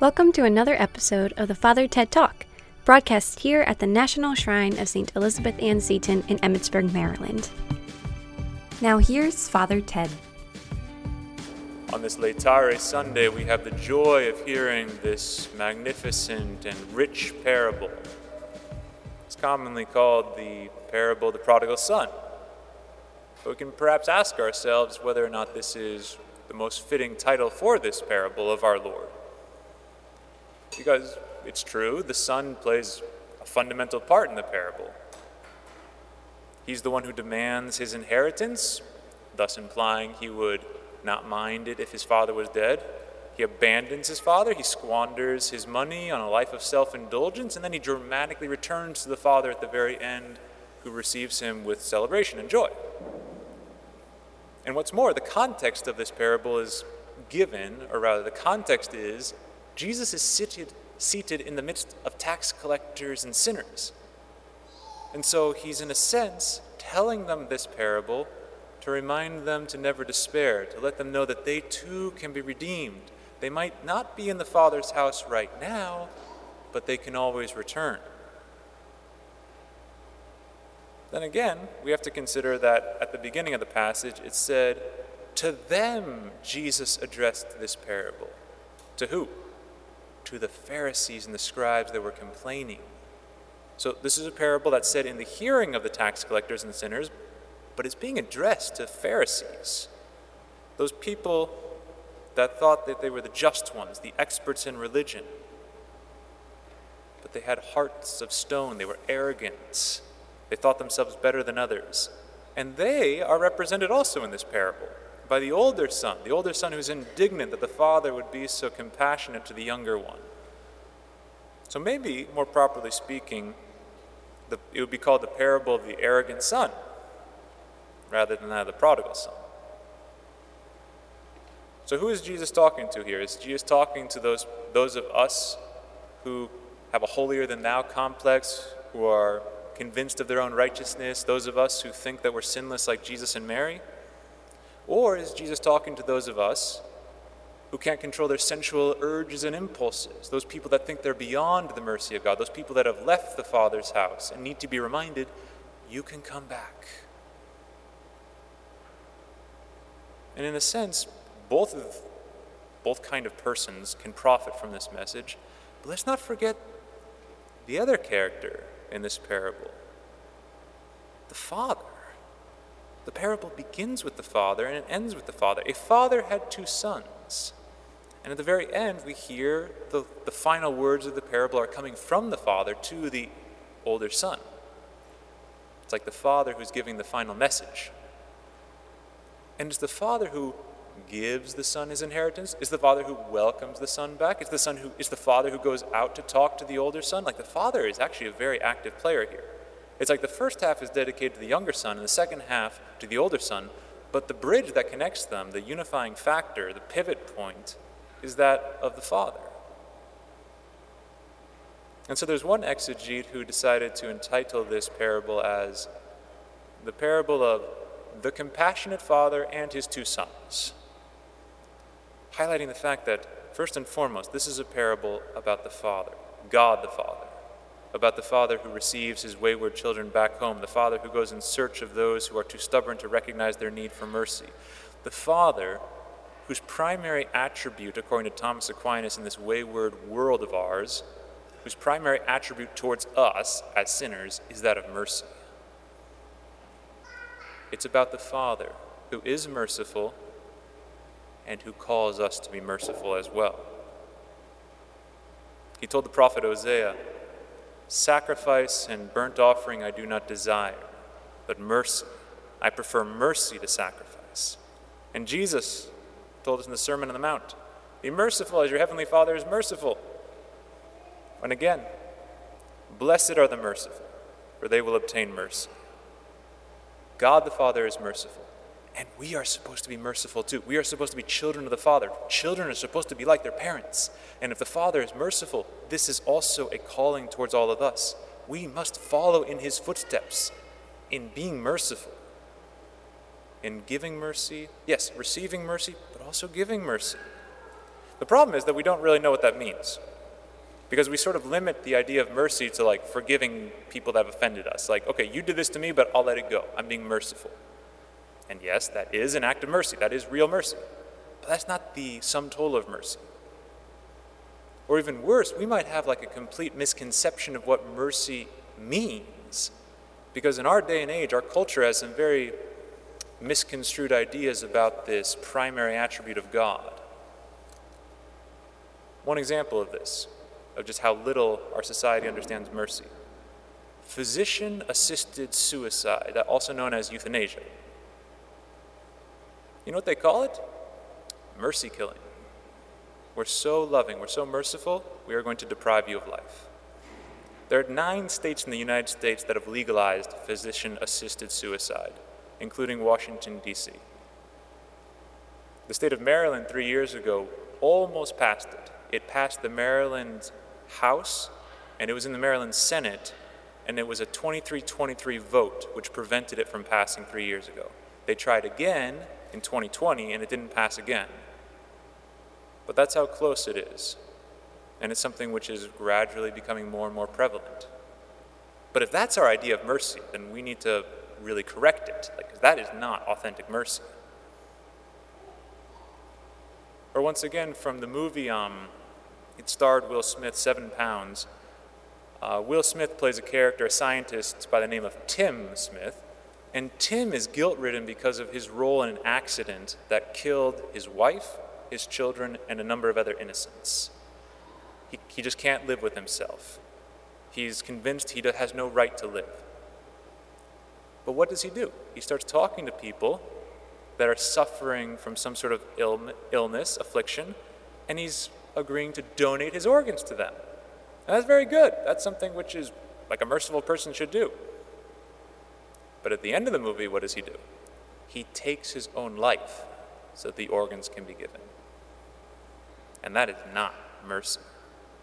Welcome to another episode of the Father Ted Talk, broadcast here at the National Shrine of St. Elizabeth Ann Seton in Emmitsburg, Maryland. Now here's Father Ted. On this Laetare Sunday, we have the joy of hearing this magnificent and rich parable. It's commonly called the parable of the prodigal son. But we can perhaps ask ourselves whether or not this is the most fitting title for this parable of our Lord. Because it's true, the son plays a fundamental part in the parable. He's the one who demands his inheritance, thus implying he would not mind it if his father was dead. He abandons his father, he squanders his money on a life of self indulgence, and then he dramatically returns to the father at the very end, who receives him with celebration and joy. And what's more, the context of this parable is given, or rather, the context is Jesus is seated, seated in the midst of tax collectors and sinners. And so he's, in a sense, telling them this parable to remind them to never despair, to let them know that they too can be redeemed. They might not be in the Father's house right now, but they can always return. Then again, we have to consider that at the beginning of the passage it said, To them Jesus addressed this parable. To who? To the Pharisees and the scribes that were complaining. So, this is a parable that's said in the hearing of the tax collectors and sinners, but it's being addressed to Pharisees. Those people that thought that they were the just ones, the experts in religion. But they had hearts of stone, they were arrogant, they thought themselves better than others. And they are represented also in this parable by the older son, the older son who's indignant that the father would be so compassionate to the younger one. So maybe, more properly speaking, the, it would be called the parable of the arrogant son rather than that of the prodigal son. So who is Jesus talking to here? Is Jesus talking to those, those of us who have a holier than thou complex, who are convinced of their own righteousness, those of us who think that we're sinless like Jesus and Mary? Or is Jesus talking to those of us who can't control their sensual urges and impulses, those people that think they're beyond the mercy of God, those people that have left the Father's house and need to be reminded, you can come back. And in a sense, both of both kind of persons can profit from this message. But let's not forget the other character in this parable, the Father. The parable begins with the father and it ends with the father. A father had two sons. And at the very end, we hear the, the final words of the parable are coming from the father to the older son. It's like the father who's giving the final message. And it's the father who gives the son his inheritance? Is the father who welcomes the son back? Is the son who is the father who goes out to talk to the older son? Like the father is actually a very active player here. It's like the first half is dedicated to the younger son and the second half to the older son, but the bridge that connects them, the unifying factor, the pivot point, is that of the father. And so there's one exegete who decided to entitle this parable as the parable of the compassionate father and his two sons, highlighting the fact that, first and foremost, this is a parable about the Father, God the Father about the father who receives his wayward children back home, the father who goes in search of those who are too stubborn to recognize their need for mercy, the father whose primary attribute, according to Thomas Aquinas in this wayward world of ours, whose primary attribute towards us as sinners is that of mercy. It's about the Father who is merciful and who calls us to be merciful as well. He told the prophet Hosea, Sacrifice and burnt offering I do not desire, but mercy. I prefer mercy to sacrifice. And Jesus told us in the Sermon on the Mount Be merciful as your heavenly Father is merciful. And again, blessed are the merciful, for they will obtain mercy. God the Father is merciful. And we are supposed to be merciful too. We are supposed to be children of the Father. Children are supposed to be like their parents. And if the Father is merciful, this is also a calling towards all of us. We must follow in his footsteps in being merciful, in giving mercy. Yes, receiving mercy, but also giving mercy. The problem is that we don't really know what that means. Because we sort of limit the idea of mercy to like forgiving people that have offended us. Like, okay, you did this to me, but I'll let it go. I'm being merciful. And yes, that is an act of mercy. That is real mercy. But that's not the sum total of mercy. Or even worse, we might have like a complete misconception of what mercy means. Because in our day and age, our culture has some very misconstrued ideas about this primary attribute of God. One example of this, of just how little our society understands mercy physician assisted suicide, also known as euthanasia. You know what they call it? Mercy killing. We're so loving, we're so merciful, we are going to deprive you of life. There are nine states in the United States that have legalized physician assisted suicide, including Washington, D.C. The state of Maryland, three years ago, almost passed it. It passed the Maryland House, and it was in the Maryland Senate, and it was a 23 23 vote, which prevented it from passing three years ago. They tried again in 2020, and it didn't pass again. But that's how close it is and it's something which is gradually becoming more and more prevalent. But if that's our idea of mercy, then we need to really correct it, like, that is not authentic mercy. Or once again, from the movie, um, it starred Will Smith, Seven Pounds. Uh, Will Smith plays a character, a scientist by the name of Tim Smith, and Tim is guilt ridden because of his role in an accident that killed his wife, his children, and a number of other innocents. He, he just can't live with himself. He's convinced he has no right to live. But what does he do? He starts talking to people that are suffering from some sort of Ill, illness, affliction, and he's agreeing to donate his organs to them. And that's very good. That's something which is like a merciful person should do. But at the end of the movie, what does he do? He takes his own life so that the organs can be given. And that is not mercy.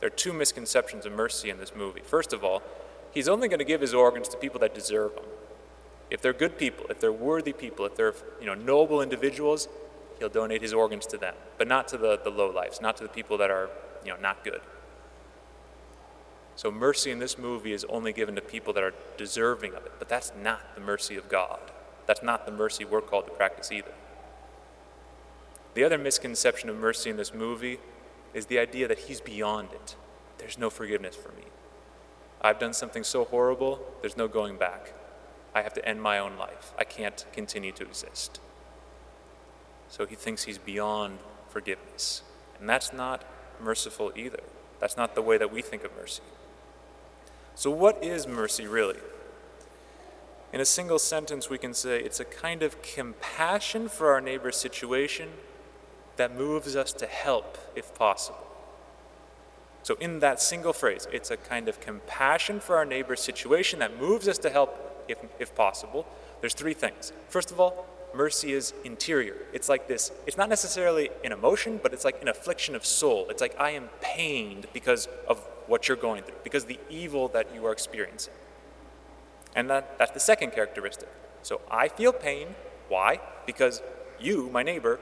There are two misconceptions of mercy in this movie. First of all, he's only going to give his organs to people that deserve them. If they're good people, if they're worthy people, if they're you know, noble individuals, he'll donate his organs to them, but not to the, the low lives, not to the people that are you know, not good. So mercy in this movie is only given to people that are deserving of it, but that's not the mercy of God. That's not the mercy we're called to practice either. The other misconception of mercy in this movie is the idea that he's beyond it. There's no forgiveness for me. I've done something so horrible, there's no going back. I have to end my own life. I can't continue to exist. So he thinks he's beyond forgiveness. And that's not merciful either. That's not the way that we think of mercy. So, what is mercy really? In a single sentence, we can say it's a kind of compassion for our neighbor's situation that moves us to help if possible. So, in that single phrase, it's a kind of compassion for our neighbor's situation that moves us to help if, if possible. There's three things. First of all, mercy is interior. It's like this, it's not necessarily an emotion, but it's like an affliction of soul. It's like I am pained because of what you're going through, because the evil that you are experiencing. And that, that's the second characteristic. So I feel pain. Why? Because you, my neighbor,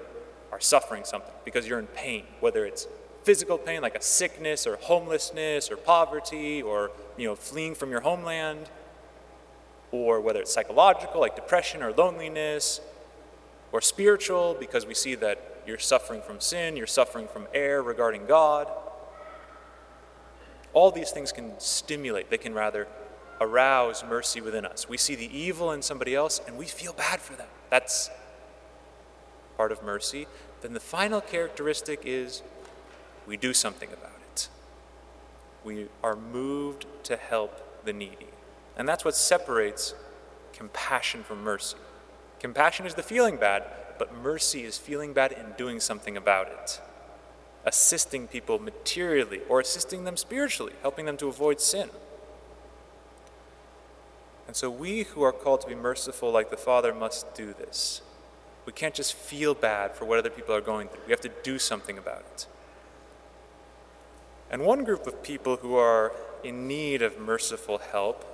are suffering something because you're in pain, whether it's physical pain like a sickness or homelessness or poverty or you know fleeing from your homeland or whether it's psychological like depression or loneliness or spiritual because we see that you're suffering from sin, you're suffering from error regarding God. All these things can stimulate, they can rather arouse mercy within us. We see the evil in somebody else and we feel bad for them. That's part of mercy, then the final characteristic is we do something about it. We are moved to help the needy. And that's what separates compassion from mercy. Compassion is the feeling bad, but mercy is feeling bad and doing something about it. Assisting people materially or assisting them spiritually, helping them to avoid sin. And so we who are called to be merciful like the Father must do this. We can't just feel bad for what other people are going through. We have to do something about it. And one group of people who are in need of merciful help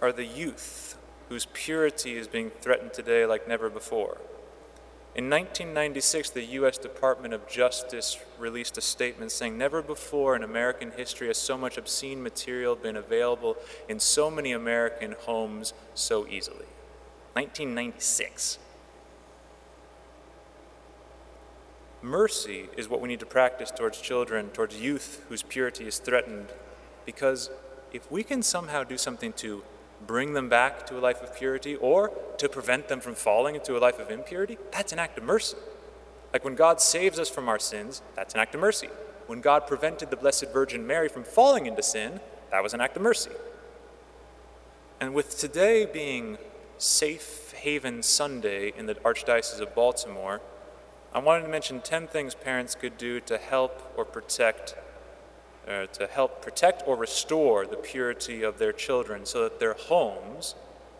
are the youth, whose purity is being threatened today like never before. In 1996, the U.S. Department of Justice released a statement saying, Never before in American history has so much obscene material been available in so many American homes so easily. 1996. Mercy is what we need to practice towards children, towards youth whose purity is threatened, because if we can somehow do something to bring them back to a life of purity or to prevent them from falling into a life of impurity, that's an act of mercy. Like when God saves us from our sins, that's an act of mercy. When God prevented the Blessed Virgin Mary from falling into sin, that was an act of mercy. And with today being Safe Haven Sunday in the Archdiocese of Baltimore, I wanted to mention 10 things parents could do to help or protect uh, to help protect or restore the purity of their children so that their homes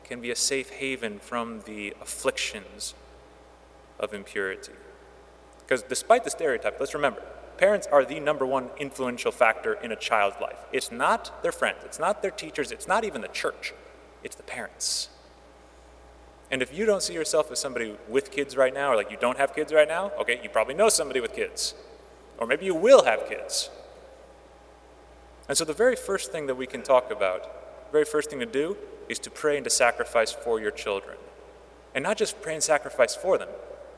can be a safe haven from the afflictions of impurity. Because despite the stereotype, let's remember, parents are the number one influential factor in a child's life. It's not their friends, it's not their teachers, it's not even the church, it's the parents. And if you don't see yourself as somebody with kids right now, or like you don't have kids right now, okay, you probably know somebody with kids. Or maybe you will have kids. And so, the very first thing that we can talk about, the very first thing to do, is to pray and to sacrifice for your children. And not just pray and sacrifice for them,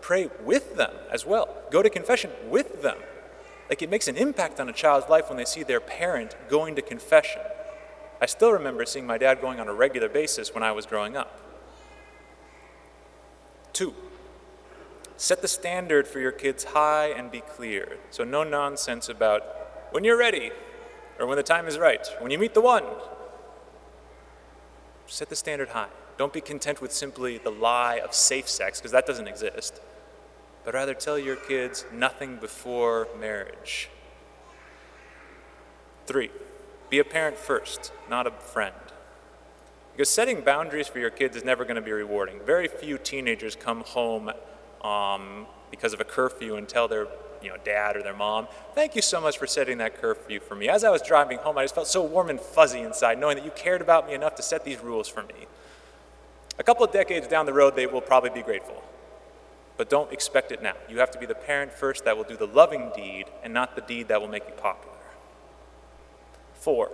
pray with them as well. Go to confession with them. Like it makes an impact on a child's life when they see their parent going to confession. I still remember seeing my dad going on a regular basis when I was growing up. Two, set the standard for your kids high and be clear. So, no nonsense about when you're ready, or when the time is right, when you meet the one. Set the standard high. Don't be content with simply the lie of safe sex, because that doesn't exist, but rather tell your kids nothing before marriage. Three, be a parent first, not a friend. Because setting boundaries for your kids is never going to be rewarding. Very few teenagers come home um, because of a curfew and tell their you know, dad or their mom, thank you so much for setting that curfew for me. As I was driving home, I just felt so warm and fuzzy inside, knowing that you cared about me enough to set these rules for me. A couple of decades down the road, they will probably be grateful. But don't expect it now. You have to be the parent first that will do the loving deed and not the deed that will make you popular. Four,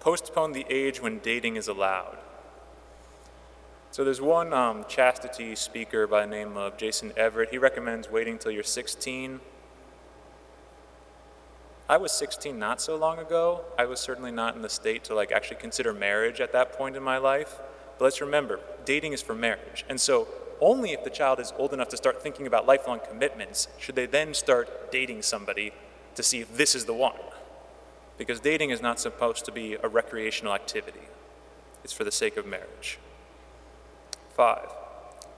postpone the age when dating is allowed. So there's one um, chastity speaker by the name of Jason Evert. He recommends waiting till you're 16 I was 16 not so long ago. I was certainly not in the state to like actually consider marriage at that point in my life. But let's remember, dating is for marriage. And so only if the child is old enough to start thinking about lifelong commitments should they then start dating somebody to see if this is the one. Because dating is not supposed to be a recreational activity. It's for the sake of marriage. Five,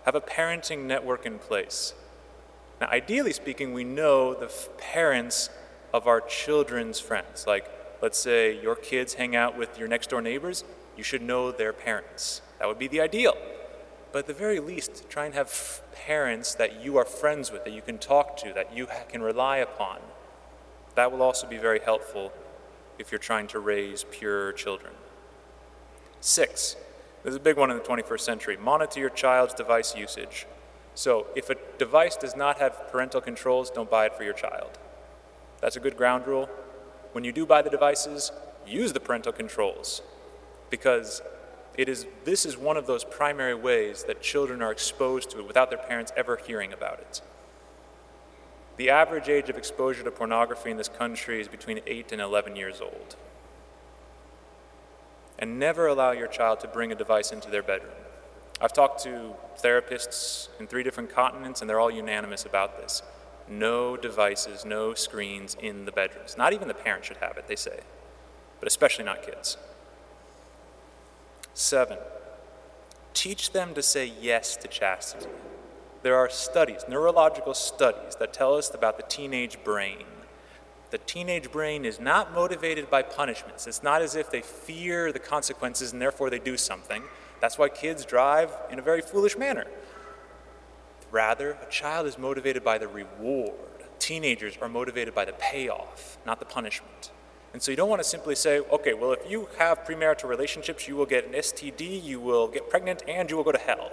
have a parenting network in place. Now, ideally speaking, we know the parents of our children's friends. Like, let's say your kids hang out with your next door neighbors, you should know their parents. That would be the ideal. But at the very least, try and have parents that you are friends with, that you can talk to, that you can rely upon. That will also be very helpful if you're trying to raise pure children. Six, this is a big one in the 21st century monitor your child's device usage. So, if a device does not have parental controls, don't buy it for your child. That's a good ground rule. When you do buy the devices, use the parental controls because it is, this is one of those primary ways that children are exposed to it without their parents ever hearing about it. The average age of exposure to pornography in this country is between 8 and 11 years old. And never allow your child to bring a device into their bedroom. I've talked to therapists in three different continents, and they're all unanimous about this no devices, no screens in the bedrooms. Not even the parents should have it, they say, but especially not kids. Seven, teach them to say yes to chastity. There are studies, neurological studies, that tell us about the teenage brain. The teenage brain is not motivated by punishments. It's not as if they fear the consequences and therefore they do something. That's why kids drive in a very foolish manner. Rather, a child is motivated by the reward. Teenagers are motivated by the payoff, not the punishment. And so you don't want to simply say, okay, well, if you have premarital relationships, you will get an STD, you will get pregnant, and you will go to hell.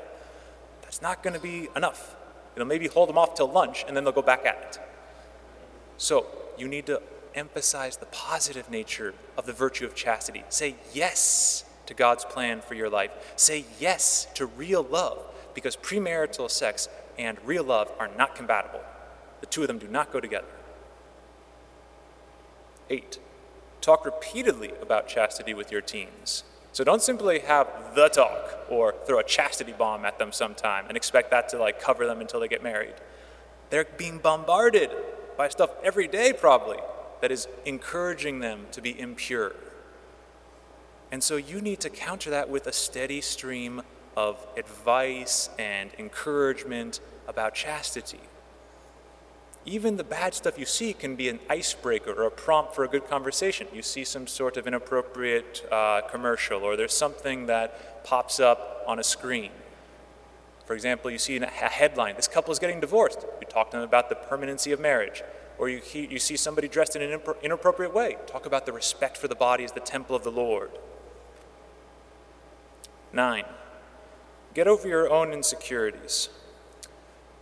That's not going to be enough. It'll maybe hold them off till lunch, and then they'll go back at it. So you need to emphasize the positive nature of the virtue of chastity. Say yes to God's plan for your life. Say yes to real love, because premarital sex and real love are not compatible. The two of them do not go together. Eight, talk repeatedly about chastity with your teens. So don't simply have the talk or throw a chastity bomb at them sometime and expect that to like cover them until they get married. They're being bombarded by stuff every day, probably, that is encouraging them to be impure. And so you need to counter that with a steady stream of advice and encouragement about chastity. Even the bad stuff you see can be an icebreaker or a prompt for a good conversation. You see some sort of inappropriate uh, commercial, or there's something that pops up on a screen. For example, you see a headline this couple is getting divorced. You talk to them about the permanency of marriage. Or you, you see somebody dressed in an inappropriate way. Talk about the respect for the body as the temple of the Lord. Nine, get over your own insecurities.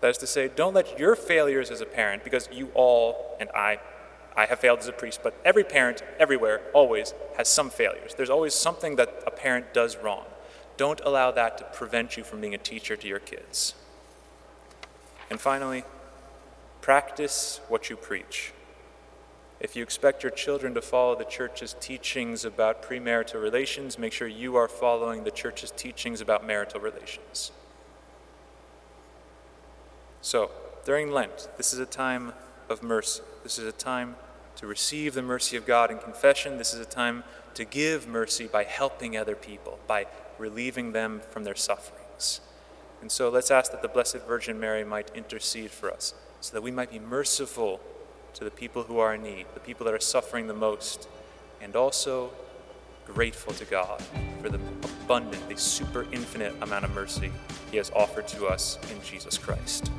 That is to say, don't let your failures as a parent, because you all, and I, I have failed as a priest, but every parent, everywhere, always has some failures. There's always something that a parent does wrong. Don't allow that to prevent you from being a teacher to your kids. And finally, practice what you preach. If you expect your children to follow the church's teachings about premarital relations, make sure you are following the church's teachings about marital relations. So, during Lent, this is a time of mercy. This is a time to receive the mercy of God in confession. This is a time to give mercy by helping other people, by relieving them from their sufferings. And so let's ask that the Blessed Virgin Mary might intercede for us, so that we might be merciful to the people who are in need, the people that are suffering the most, and also grateful to God for the abundant, the super infinite amount of mercy He has offered to us in Jesus Christ.